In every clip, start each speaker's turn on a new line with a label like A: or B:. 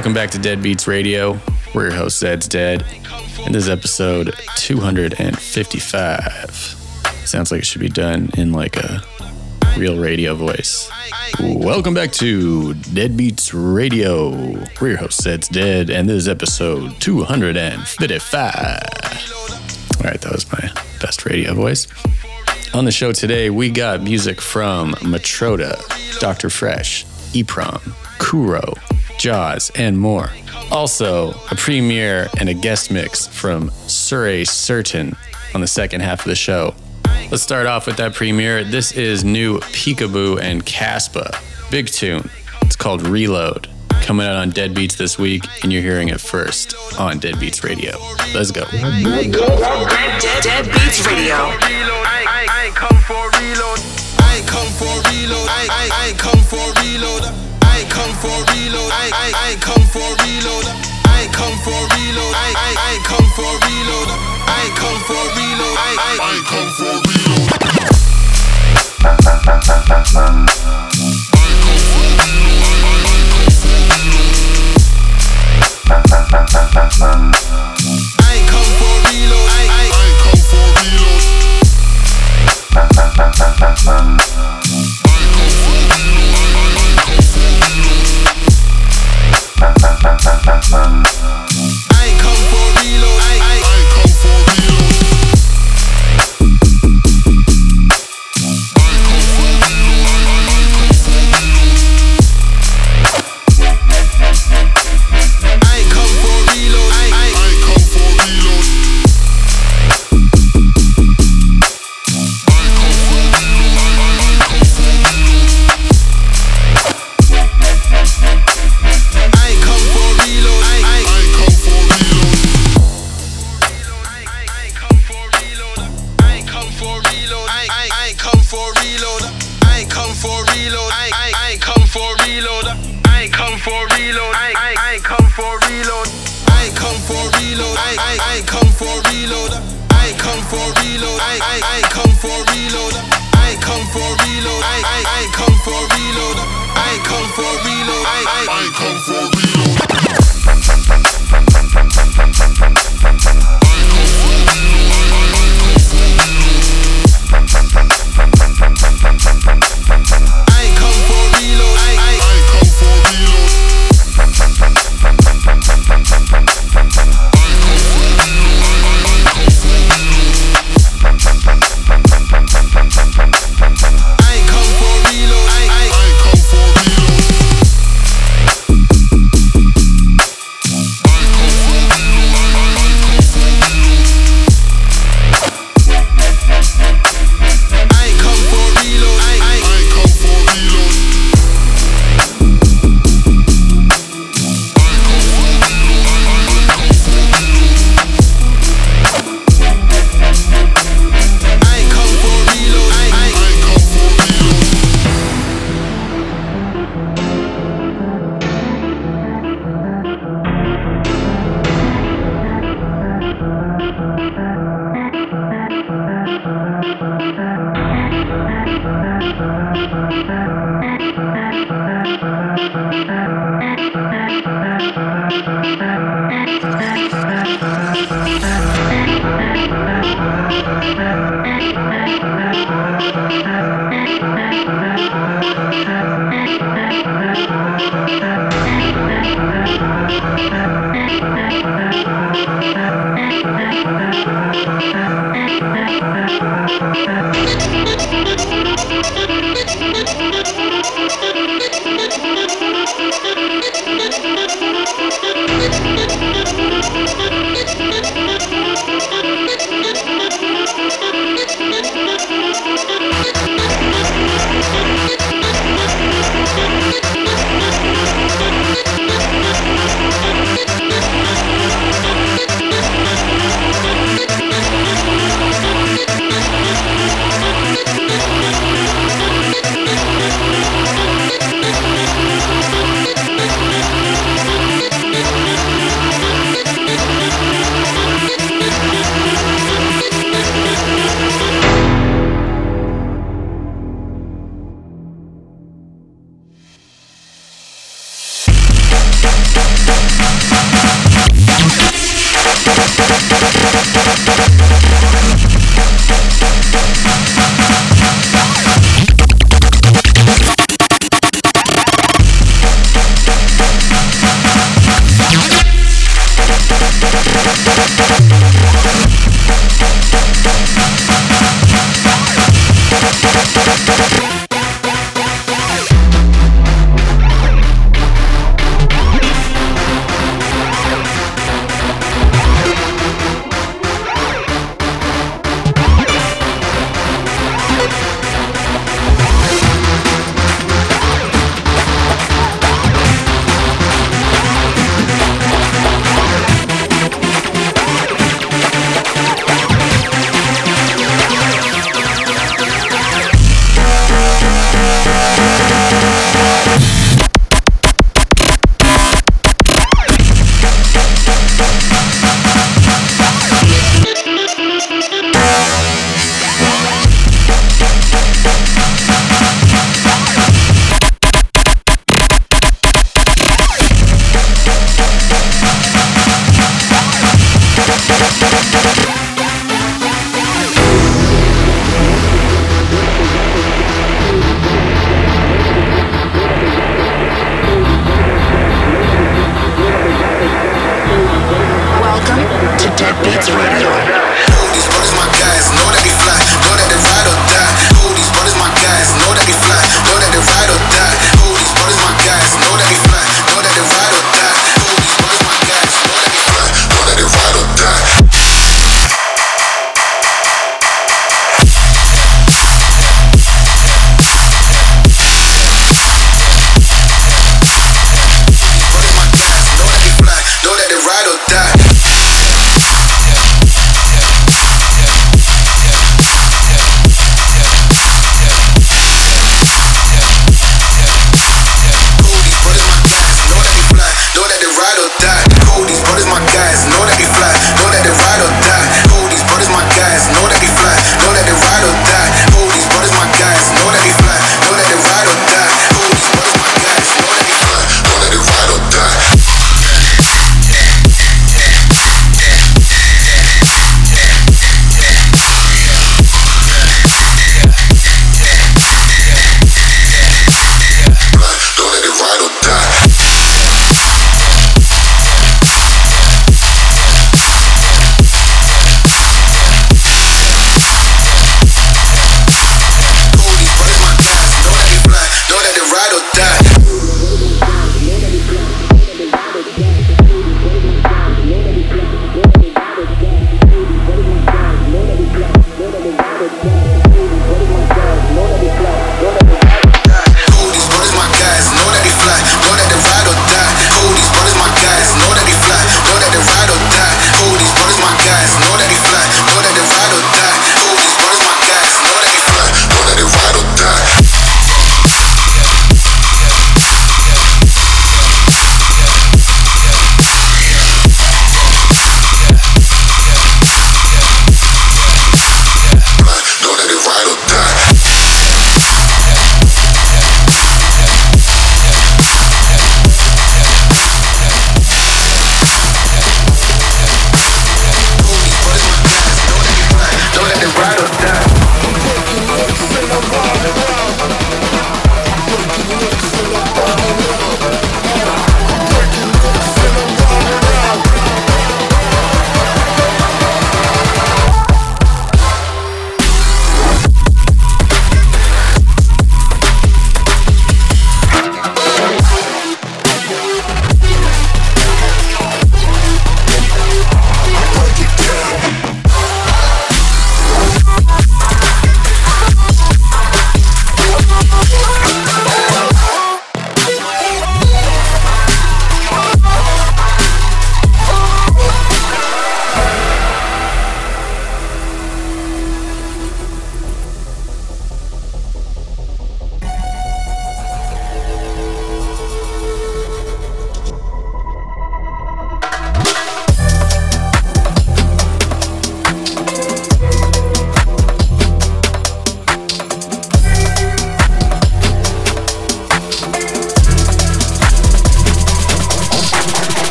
A: Welcome
B: back to Dead Beats Radio. We're your host, Zed's Dead, and this is episode 255. Sounds like it should be done in like a real radio voice. Welcome back to Dead Beats Radio. We're your host, Zed's Dead, and this is episode 255. All right, that was my best radio voice. On the show today, we got music from Matroda, Dr. Fresch, EPROM, Kuro, Jaws, and more. Also, a premiere and a guest mix from Surrey Certain on the second half of the show. Let's start off with that premiere. This is new Peekaboo and Caspa. Big tune. It's called Reload. Coming out on Dead Beats this week, and you're hearing it first on Dead Beats Radio. Let's go.
A: Dead, Dead Beats Radio.
C: I, I, I come for reload. I come for reload. I, I, I come for reload. Ain't come for a reload. I, I, I ain't come for a reload. I ain't come for a reload. I, I, I ain't come for a reload. I ain't come for a reload. I, I, I ain't come for a reload. I ain't come for reload. I, I, I ain't come for reload.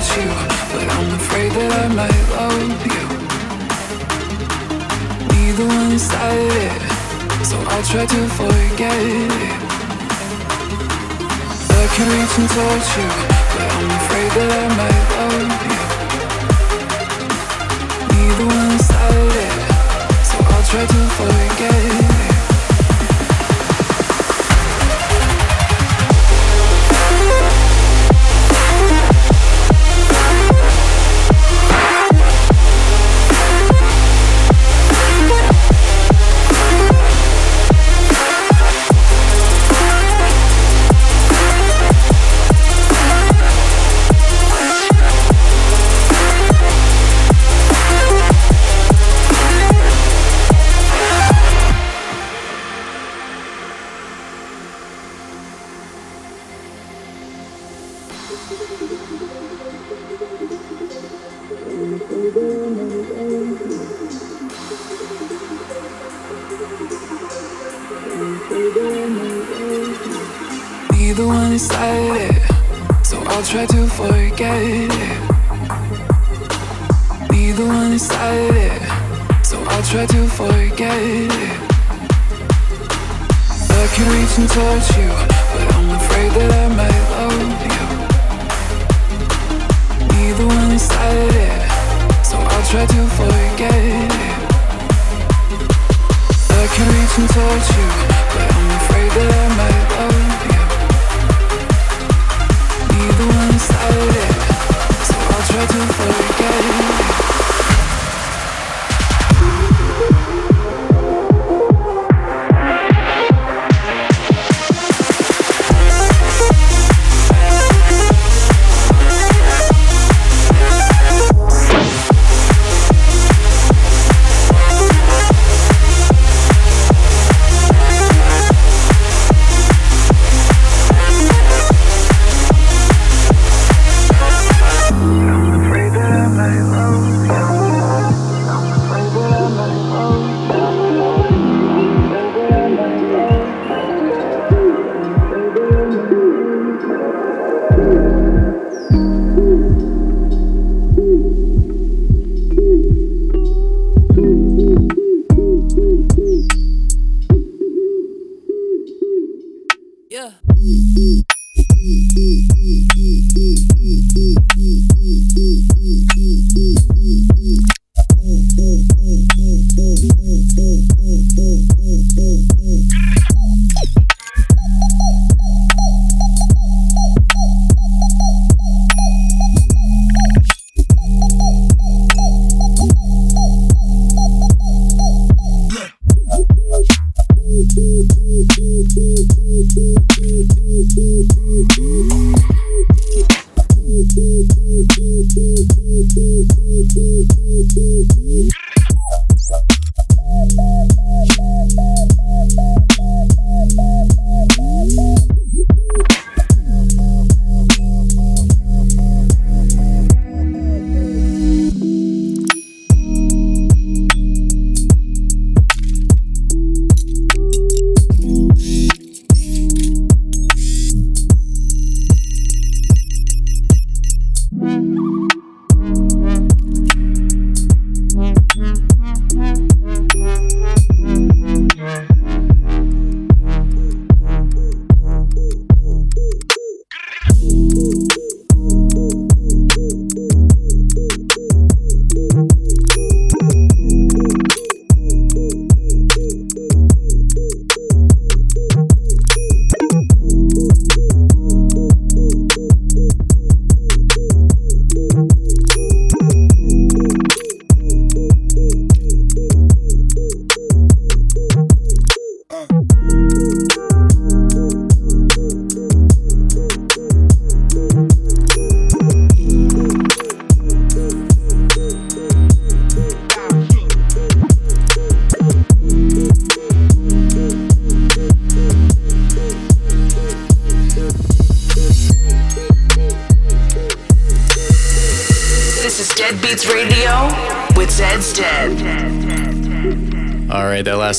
D: hurt you, but I'm afraid that I might love you. Neither one started it, so I'll try to forget it. I can reach and touch you, but I'm afraid that I might love you.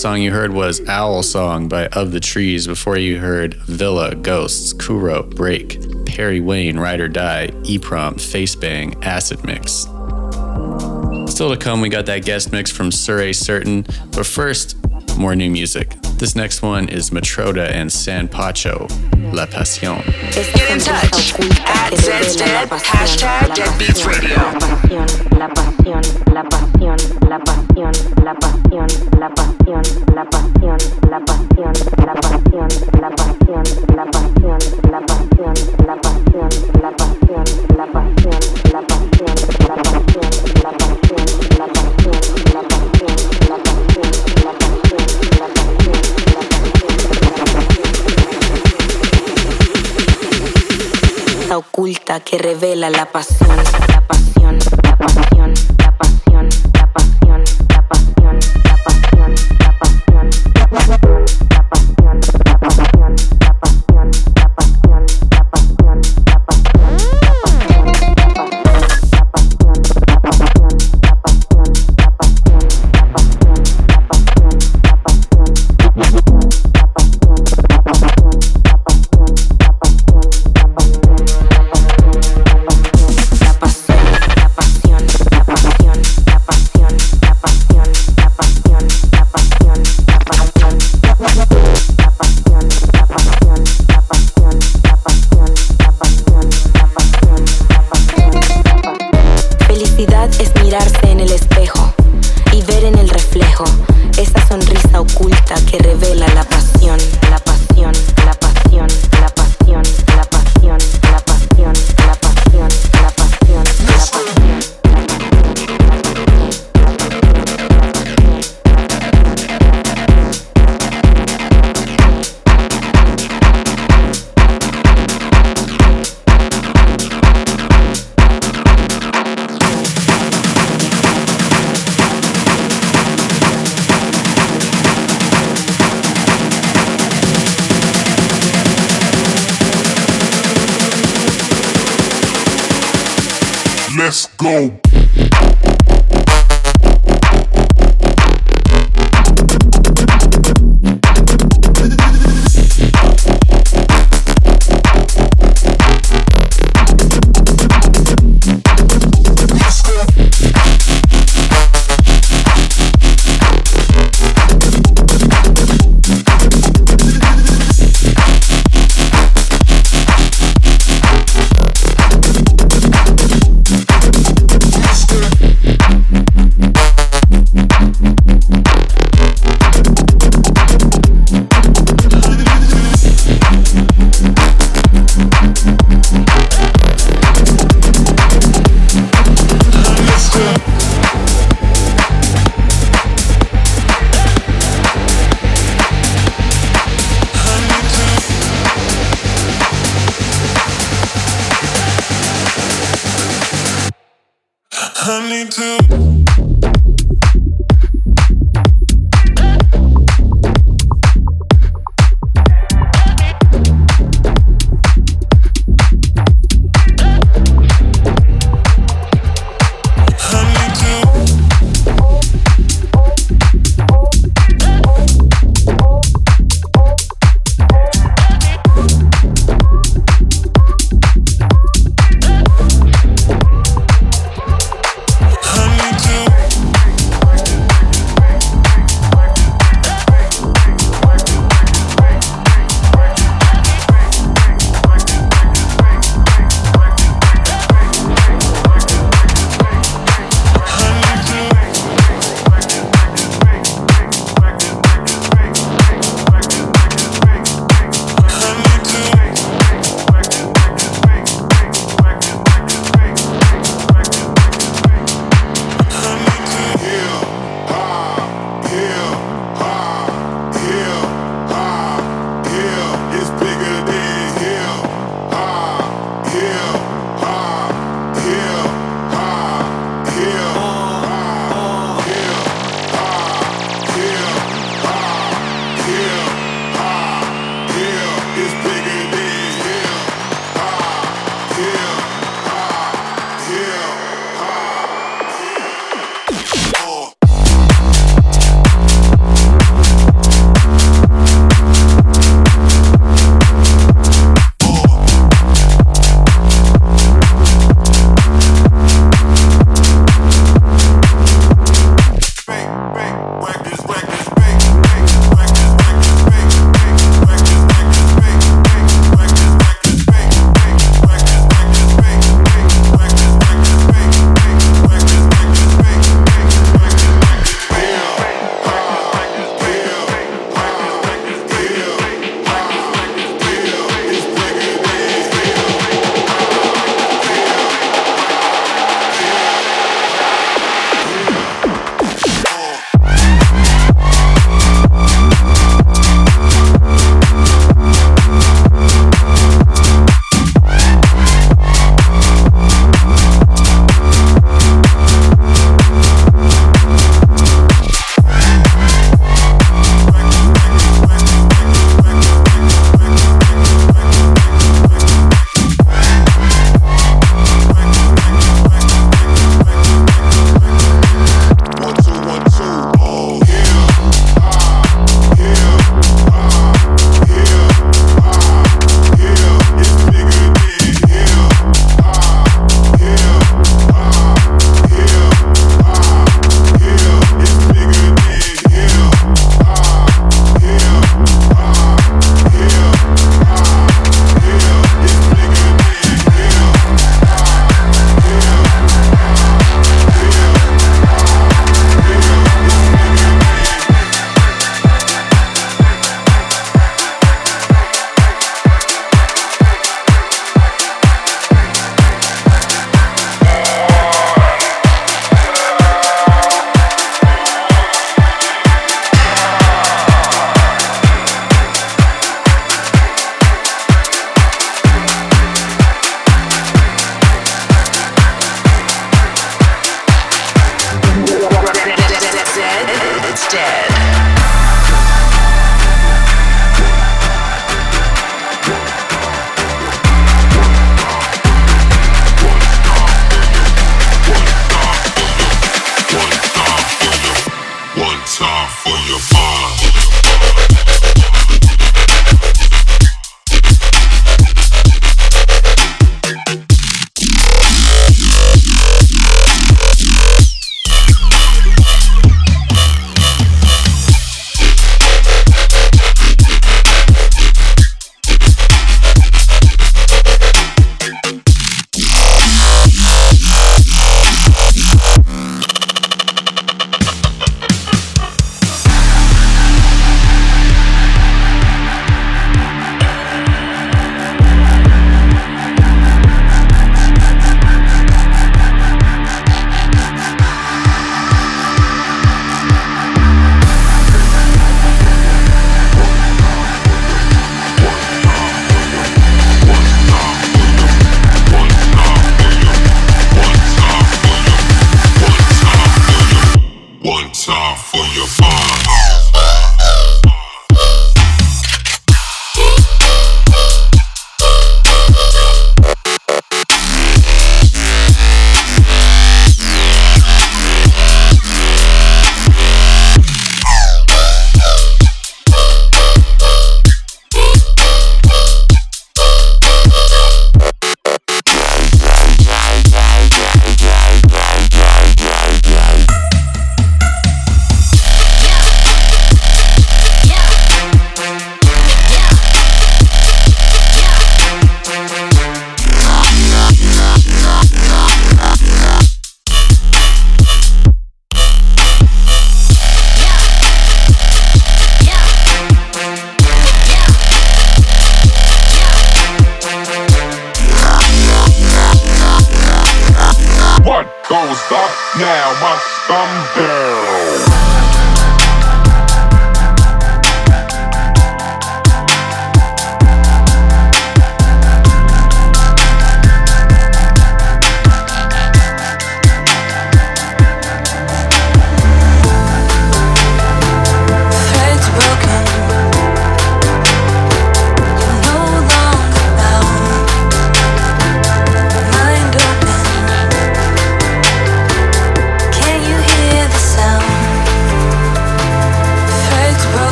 B: song you heard was Owl Song by Of the Trees. Before you heard Villa, Ghosts, Kuro, Break, Perry Wayne, Ride or Die, EPROM, Facebang, Acid Mix. Still to come, we got that guest mix from Surrey Certain, but first, more new music. This next one is Matroda and San Pacho, La Passion.
A: Get in touch at Zed's Dead, hashtag Deadbeats Radio.
E: La la la la. oculta que revela la pasión, la pasión, la pasión, la pasión, la pasión.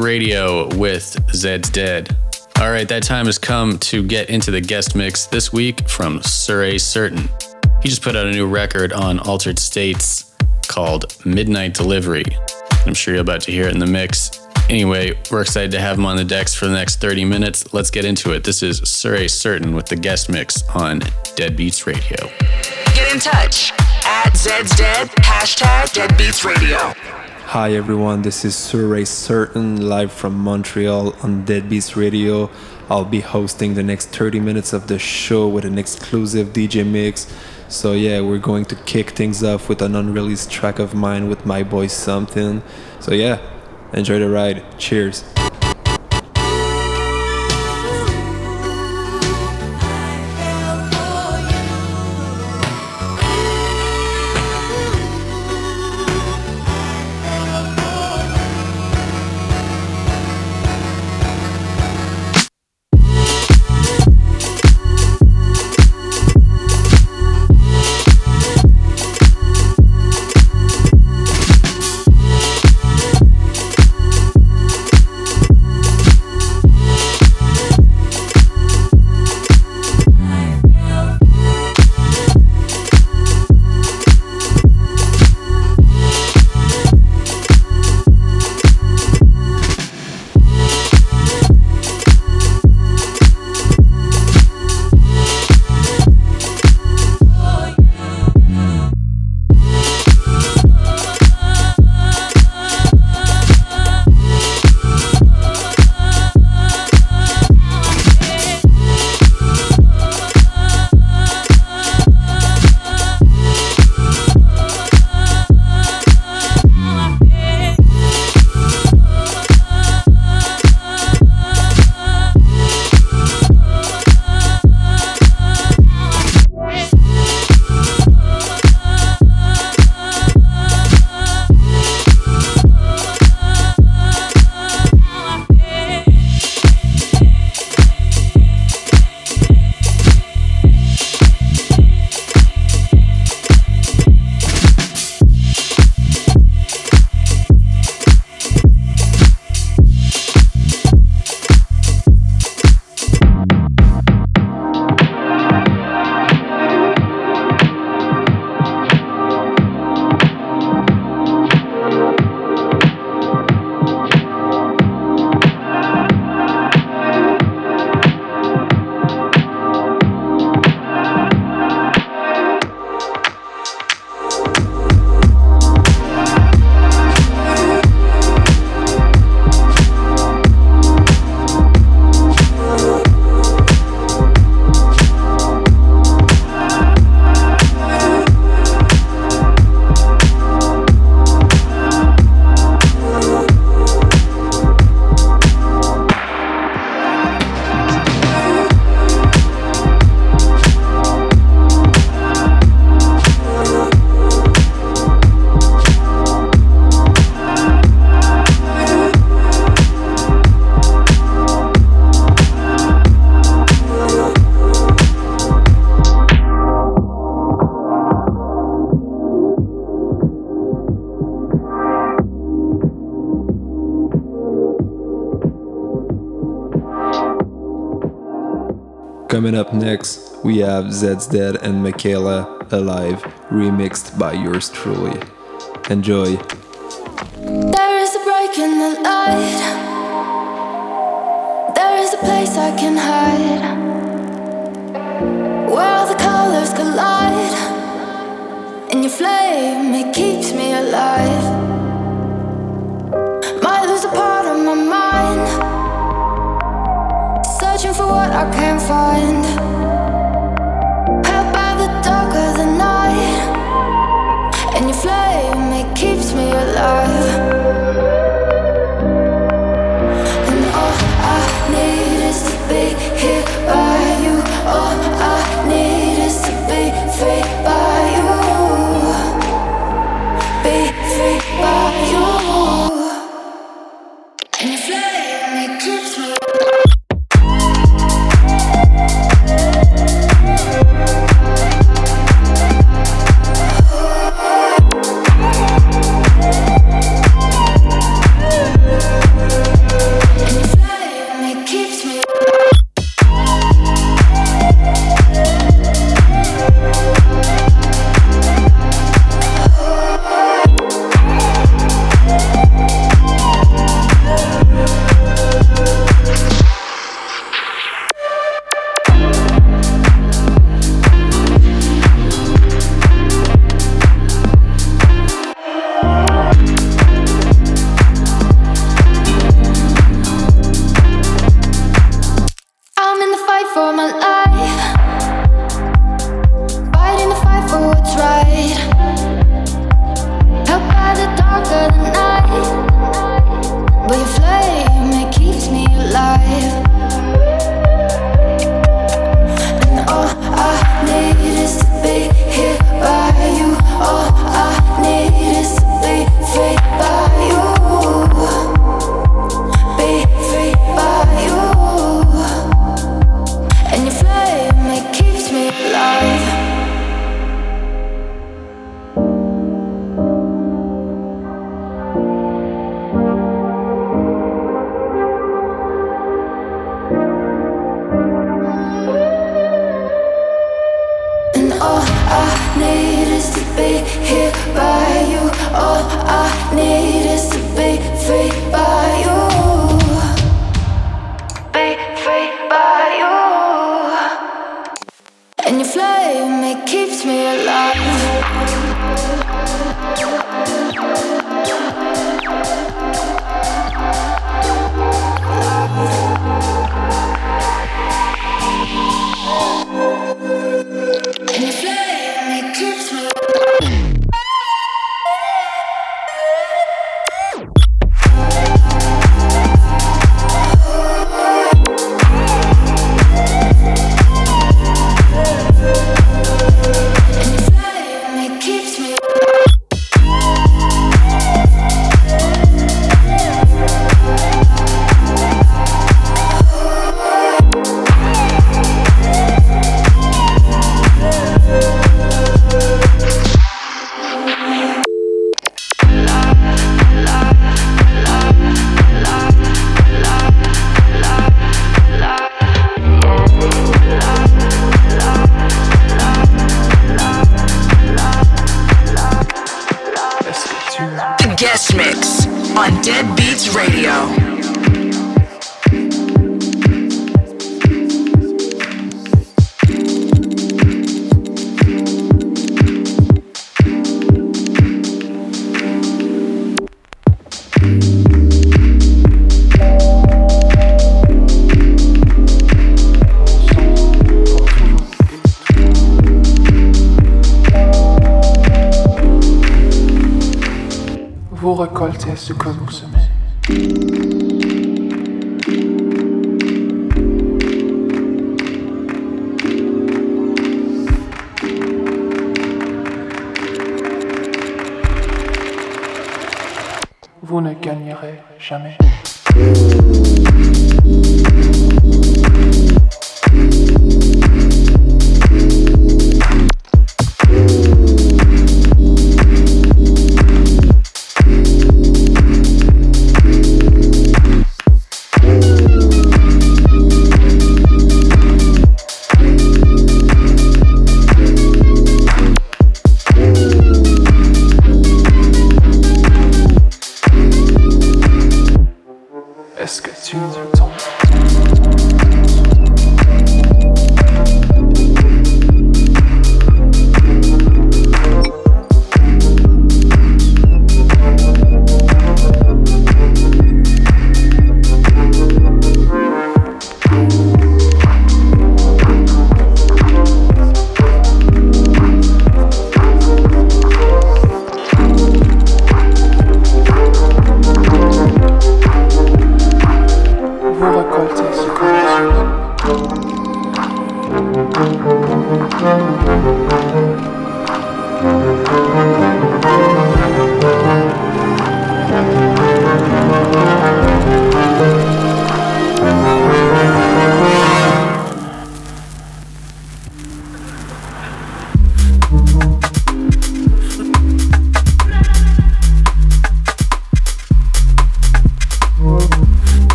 A: Radio
B: with Zed's Dead. All right, that time has come to get into the guest mix this week from Surrey Certain. He just put out a new record on Altered States called Midnight Delivery. I'm sure you're about to hear it in the mix. Anyway, we're excited to have him on the decks for the next 30 minutes. Let's get into it. This is Surrey Certain with the guest mix on Deadbeats Radio.
A: Get in touch at Zed's Dead, hashtag Deadbeats Radio.
F: Hi everyone, this is Surrey Certain live from Montreal on Deadbeats Radio. I'll be hosting the next 30 minutes of the show with an exclusive DJ mix. So yeah, we're going to kick things off with an unreleased track of mine with my boy Something. So yeah, enjoy the ride. Cheers. have Zed's Dead and Michaela Alive remixed by yours truly. Enjoy.
G: There is
H: a break in the
G: light. There is a place I can hide. Where all the colors collide. And your flame, it keeps me alive. Might lose a part of my mind. Searching for what I can't find.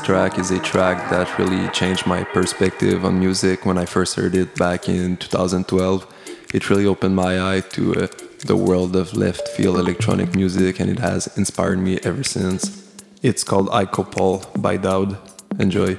F: Track is a track that really changed my perspective on music when I first heard it back in 2012. It really opened my eye to uh, the world of left field electronic music and it has inspired me ever since. It's called Icopol by Dowd. Enjoy.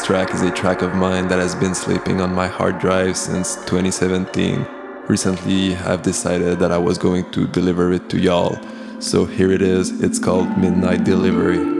F: Next track is a track of mine that has been sleeping on my hard drive since 2017. Recently, I've decided that I was going to deliver it to y'all. So here it is, it's called Midnight Delivery.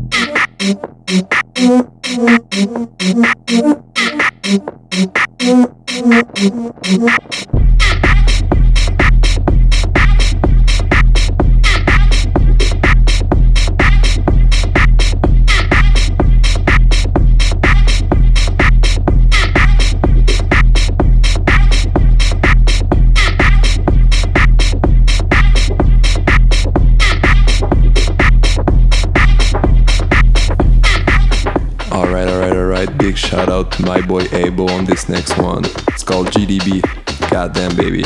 I: my boy Abo on this next one. It's called GDB. Goddamn, baby.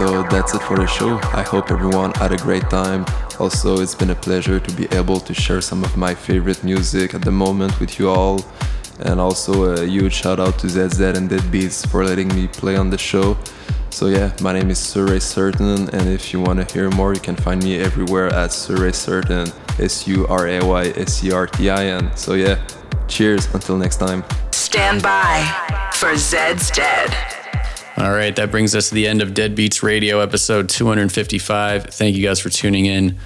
F: So that's it for the show. I hope everyone had a great time. Also, it's been a pleasure to be able to share some of my favorite music at the moment with you all. And also a huge shout out to ZZ and Deadbeats for letting me play on the show. So yeah, my name is Surrey Certain, and if you want to hear more, you can find me everywhere at Surrey Certain, S-U-R-A-Y-S-E-R-T-I-N. So yeah, cheers, until next time.
A: Stand by for Zed's Dead.
B: All right, that brings us to the end of Deadbeats Radio episode 255. Thank you guys for tuning in.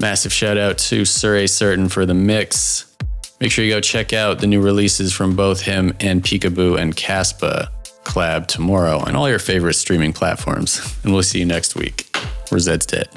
B: Massive shout out to Surrey Certain for the mix. Make sure you go check out the new releases from both him and Peekaboo and Caspa collab tomorrow on all your favorite streaming platforms. And we'll see you next week. Where Zed's dead.